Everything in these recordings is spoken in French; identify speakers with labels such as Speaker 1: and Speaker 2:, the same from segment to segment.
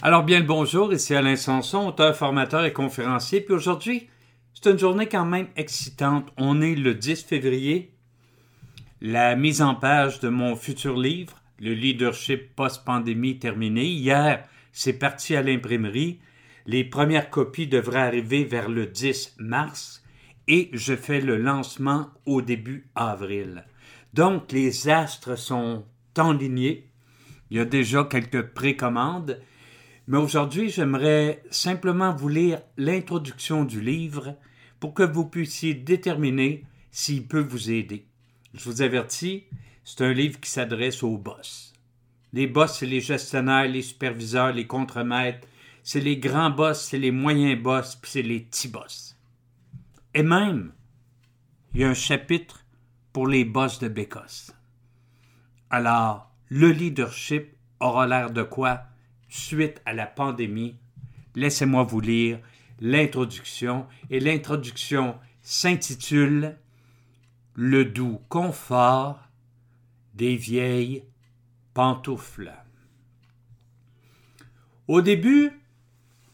Speaker 1: Alors bien le bonjour, ici Alain Sanson, auteur, formateur et conférencier. Puis aujourd'hui, c'est une journée quand même excitante. On est le 10 février. La mise en page de mon futur livre, Le leadership post-pandémie terminé. Hier, c'est parti à l'imprimerie. Les premières copies devraient arriver vers le 10 mars et je fais le lancement au début avril. Donc les astres sont enlignés. Il y a déjà quelques précommandes mais aujourd'hui, j'aimerais simplement vous lire l'introduction du livre pour que vous puissiez déterminer s'il peut vous aider. Je vous avertis, c'est un livre qui s'adresse aux boss. Les boss, c'est les gestionnaires, les superviseurs, les contremaîtres, c'est les grands boss, c'est les moyens boss, puis c'est les petits boss. Et même, il y a un chapitre pour les boss de Bécosse. Alors, le leadership aura l'air de quoi? Suite à la pandémie, laissez-moi vous lire l'introduction. Et l'introduction s'intitule Le doux confort des vieilles pantoufles. Au début,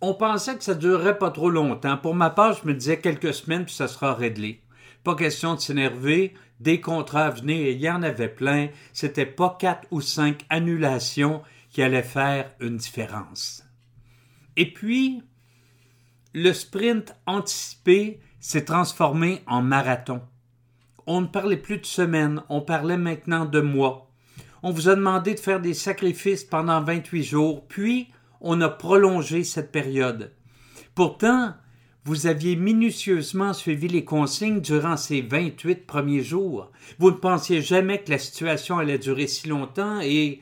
Speaker 1: on pensait que ça durerait pas trop longtemps. Pour ma part, je me disais quelques semaines puis ça sera réglé. Pas question de s'énerver. Des contrats à venir, il y en avait plein. C'était pas quatre ou cinq annulations allait faire une différence. Et puis, le sprint anticipé s'est transformé en marathon. On ne parlait plus de semaines, on parlait maintenant de mois. On vous a demandé de faire des sacrifices pendant 28 jours, puis on a prolongé cette période. Pourtant, vous aviez minutieusement suivi les consignes durant ces 28 premiers jours. Vous ne pensiez jamais que la situation allait durer si longtemps et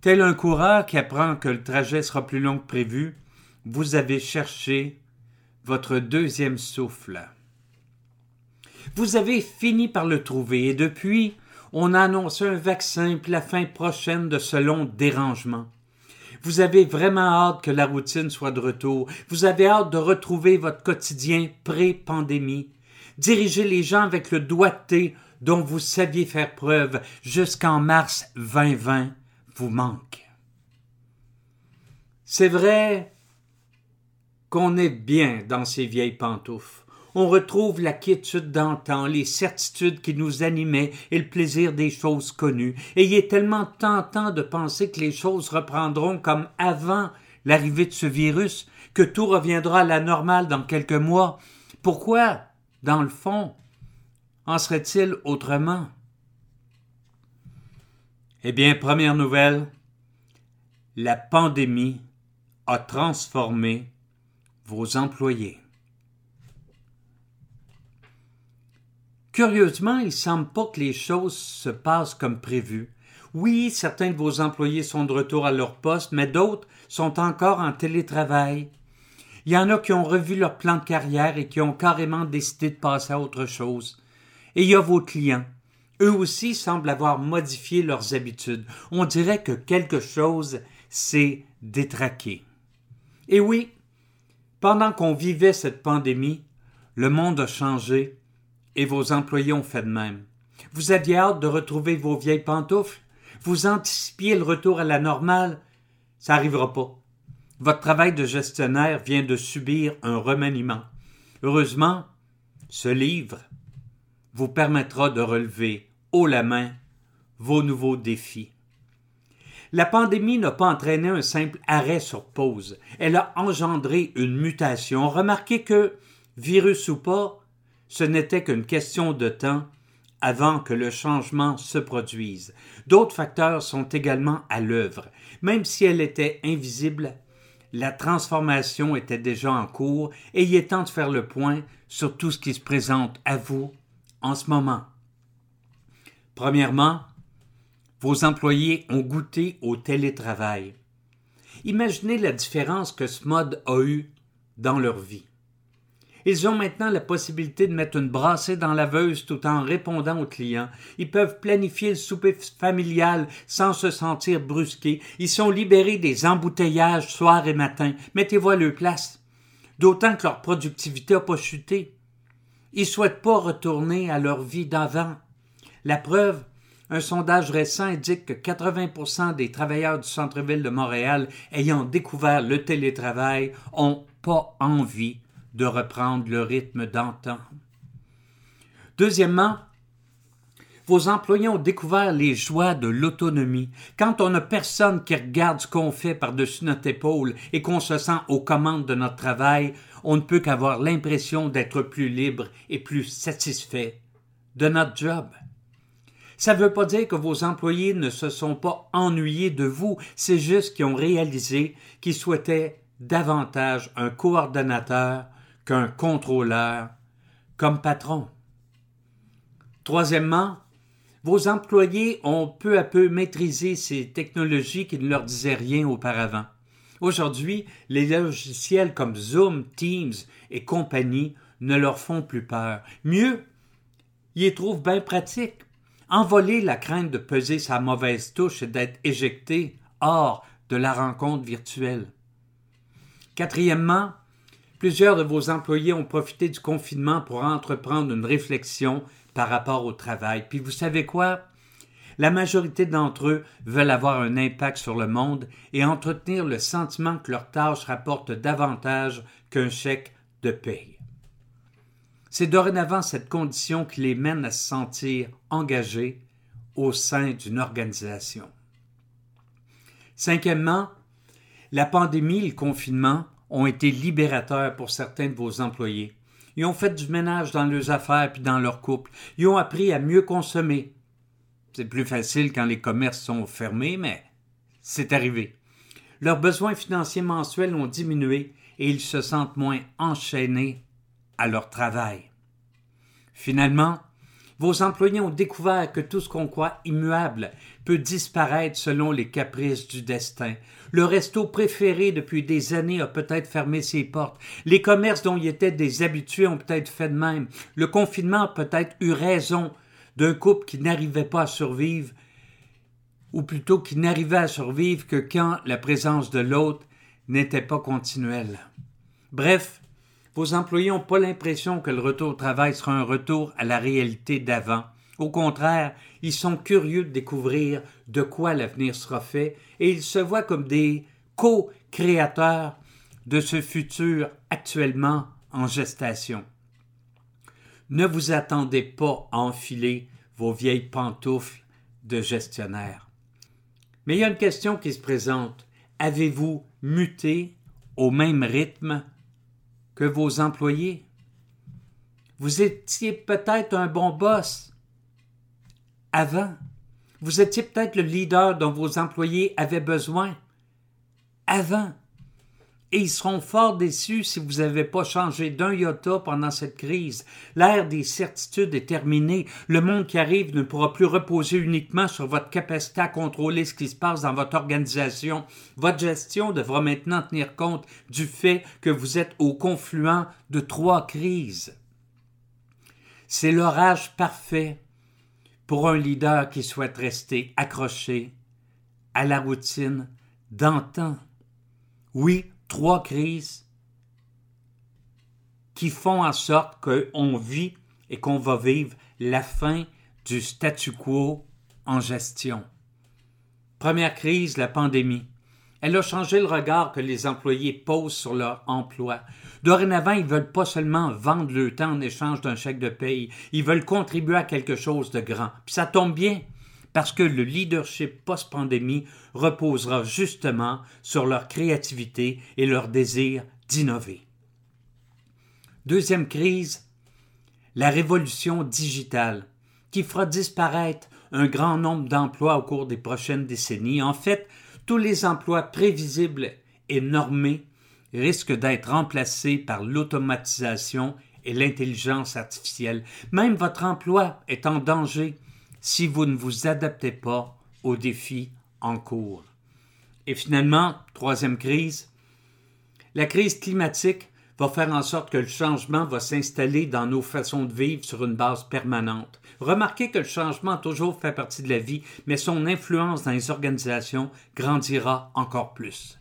Speaker 1: Tel un coureur qui apprend que le trajet sera plus long que prévu, vous avez cherché votre deuxième souffle. Vous avez fini par le trouver et depuis, on a annoncé un vaccin puis la fin prochaine de ce long dérangement. Vous avez vraiment hâte que la routine soit de retour. Vous avez hâte de retrouver votre quotidien pré-pandémie. Diriger les gens avec le doigté dont vous saviez faire preuve jusqu'en mars 2020 vous manque. C'est vrai qu'on est bien dans ces vieilles pantoufles. On retrouve la quiétude d'antan, les certitudes qui nous animaient et le plaisir des choses connues. Et il est tellement tentant de penser que les choses reprendront comme avant l'arrivée de ce virus, que tout reviendra à la normale dans quelques mois. Pourquoi, dans le fond, en serait-il autrement? Eh bien, première nouvelle, la pandémie a transformé vos employés. Curieusement, il semble pas que les choses se passent comme prévu. Oui, certains de vos employés sont de retour à leur poste, mais d'autres sont encore en télétravail. Il y en a qui ont revu leur plan de carrière et qui ont carrément décidé de passer à autre chose. Et il y a vos clients eux aussi semblent avoir modifié leurs habitudes. On dirait que quelque chose s'est détraqué. Et oui, pendant qu'on vivait cette pandémie, le monde a changé et vos employés ont fait de même. Vous aviez hâte de retrouver vos vieilles pantoufles? Vous anticipiez le retour à la normale? Ça n'arrivera pas. Votre travail de gestionnaire vient de subir un remaniement. Heureusement, ce livre vous permettra de relever haut la main vos nouveaux défis. La pandémie n'a pas entraîné un simple arrêt sur pause, elle a engendré une mutation. Remarquez que, virus ou pas, ce n'était qu'une question de temps avant que le changement se produise. D'autres facteurs sont également à l'œuvre. Même si elle était invisible, la transformation était déjà en cours et il est temps de faire le point sur tout ce qui se présente à vous en ce moment. Premièrement, vos employés ont goûté au télétravail. Imaginez la différence que ce mode a eu dans leur vie. Ils ont maintenant la possibilité de mettre une brassée dans la veuse tout en répondant aux clients. Ils peuvent planifier le souper familial sans se sentir brusqués. Ils sont libérés des embouteillages soir et matin. Mettez-vous à leur place. D'autant que leur productivité n'a pas chuté. Ils souhaitent pas retourner à leur vie d'avant. La preuve, Un sondage récent indique que 80% des travailleurs du centre-ville de Montréal ayant découvert le télétravail ont pas envie de reprendre le rythme d'antan. Deuxièmement, vos employés ont découvert les joies de l'autonomie. Quand on n'a personne qui regarde ce qu'on fait par-dessus notre épaule et qu'on se sent aux commandes de notre travail, on ne peut qu'avoir l'impression d'être plus libre et plus satisfait de notre job. Ça ne veut pas dire que vos employés ne se sont pas ennuyés de vous, c'est juste qu'ils ont réalisé qu'ils souhaitaient davantage un coordonnateur qu'un contrôleur comme patron. Troisièmement, vos employés ont peu à peu maîtrisé ces technologies qui ne leur disaient rien auparavant. Aujourd'hui, les logiciels comme Zoom, Teams et compagnie ne leur font plus peur. Mieux, ils les trouvent bien pratiques. Envoler la crainte de peser sa mauvaise touche et d'être éjecté hors de la rencontre virtuelle. Quatrièmement, plusieurs de vos employés ont profité du confinement pour entreprendre une réflexion par rapport au travail. Puis vous savez quoi? La majorité d'entre eux veulent avoir un impact sur le monde et entretenir le sentiment que leur tâche rapporte davantage qu'un chèque de paye. C'est dorénavant cette condition qui les mène à se sentir engagés au sein d'une organisation. Cinquièmement, la pandémie et le confinement ont été libérateurs pour certains de vos employés. Ils ont fait du ménage dans leurs affaires puis dans leur couple. Ils ont appris à mieux consommer. C'est plus facile quand les commerces sont fermés, mais c'est arrivé. Leurs besoins financiers mensuels ont diminué et ils se sentent moins enchaînés à leur travail. Finalement, vos employés ont découvert que tout ce qu'on croit immuable peut disparaître selon les caprices du destin. Le resto préféré depuis des années a peut-être fermé ses portes. Les commerces dont il était des habitués ont peut-être fait de même. Le confinement a peut-être eu raison d'un couple qui n'arrivait pas à survivre, ou plutôt qui n'arrivait à survivre que quand la présence de l'autre n'était pas continuelle. Bref, vos employés n'ont pas l'impression que le retour au travail sera un retour à la réalité d'avant. Au contraire, ils sont curieux de découvrir de quoi l'avenir sera fait et ils se voient comme des co-créateurs de ce futur actuellement en gestation. Ne vous attendez pas à enfiler vos vieilles pantoufles de gestionnaire. Mais il y a une question qui se présente. Avez-vous muté au même rythme que vos employés. Vous étiez peut-être un bon boss avant. Vous étiez peut-être le leader dont vos employés avaient besoin avant et ils seront fort déçus si vous n'avez pas changé d'un iota pendant cette crise. L'ère des certitudes est terminée. Le monde qui arrive ne pourra plus reposer uniquement sur votre capacité à contrôler ce qui se passe dans votre organisation. Votre gestion devra maintenant tenir compte du fait que vous êtes au confluent de trois crises. C'est l'orage parfait pour un leader qui souhaite rester accroché à la routine d'antan. Oui, trois crises qui font en sorte qu'on vit et qu'on va vivre la fin du statu quo en gestion. Première crise, la pandémie. Elle a changé le regard que les employés posent sur leur emploi. Dorénavant, ils veulent pas seulement vendre le temps en échange d'un chèque de paye, ils veulent contribuer à quelque chose de grand. Puis ça tombe bien, parce que le leadership post-pandémie reposera justement sur leur créativité et leur désir d'innover. Deuxième crise, la révolution digitale, qui fera disparaître un grand nombre d'emplois au cours des prochaines décennies. En fait, tous les emplois prévisibles et normés risquent d'être remplacés par l'automatisation et l'intelligence artificielle. Même votre emploi est en danger si vous ne vous adaptez pas aux défis en cours. Et finalement, troisième crise, la crise climatique va faire en sorte que le changement va s'installer dans nos façons de vivre sur une base permanente. Remarquez que le changement a toujours fait partie de la vie, mais son influence dans les organisations grandira encore plus.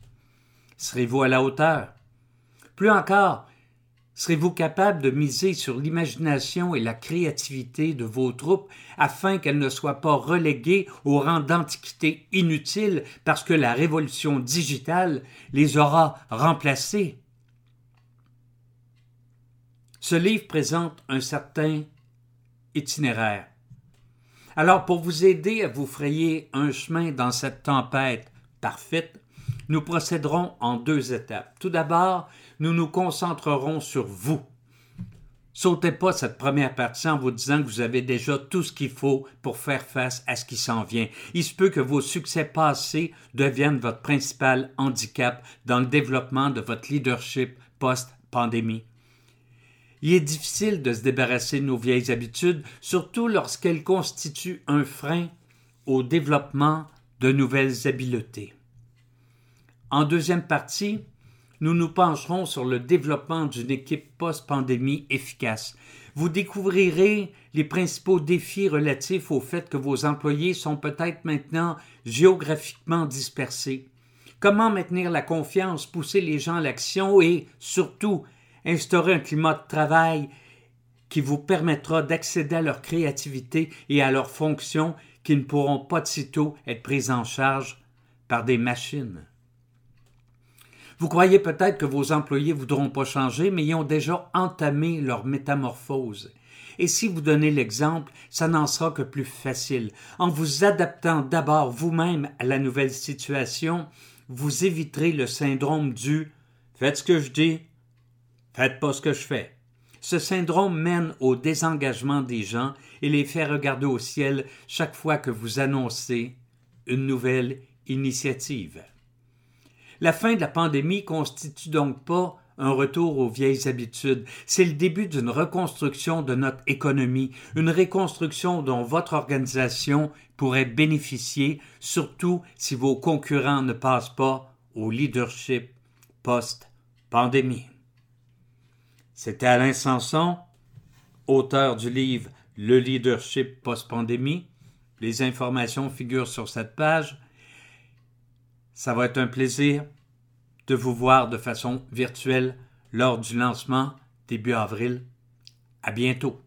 Speaker 1: Serez-vous à la hauteur? Plus encore, Serez-vous capable de miser sur l'imagination et la créativité de vos troupes afin qu'elles ne soient pas reléguées au rang d'antiquité inutile parce que la révolution digitale les aura remplacées? Ce livre présente un certain itinéraire. Alors, pour vous aider à vous frayer un chemin dans cette tempête parfaite, nous procéderons en deux étapes. Tout d'abord, nous nous concentrerons sur vous. Sautez pas cette première partie en vous disant que vous avez déjà tout ce qu'il faut pour faire face à ce qui s'en vient. Il se peut que vos succès passés deviennent votre principal handicap dans le développement de votre leadership post-pandémie. Il est difficile de se débarrasser de nos vieilles habitudes, surtout lorsqu'elles constituent un frein au développement de nouvelles habiletés. En deuxième partie, nous nous pencherons sur le développement d'une équipe post-pandémie efficace. Vous découvrirez les principaux défis relatifs au fait que vos employés sont peut-être maintenant géographiquement dispersés. Comment maintenir la confiance, pousser les gens à l'action et, surtout, instaurer un climat de travail qui vous permettra d'accéder à leur créativité et à leurs fonctions qui ne pourront pas de sitôt être prises en charge par des machines. Vous croyez peut-être que vos employés voudront pas changer, mais ils ont déjà entamé leur métamorphose. Et si vous donnez l'exemple, ça n'en sera que plus facile. En vous adaptant d'abord vous-même à la nouvelle situation, vous éviterez le syndrome du Faites ce que je dis, faites pas ce que je fais. Ce syndrome mène au désengagement des gens et les fait regarder au ciel chaque fois que vous annoncez une nouvelle initiative. La fin de la pandémie constitue donc pas un retour aux vieilles habitudes, c'est le début d'une reconstruction de notre économie, une reconstruction dont votre organisation pourrait bénéficier, surtout si vos concurrents ne passent pas au leadership post-pandémie. C'était Alain Sanson, auteur du livre Le leadership post-pandémie. Les informations figurent sur cette page. Ça va être un plaisir de vous voir de façon virtuelle lors du lancement début avril. À bientôt.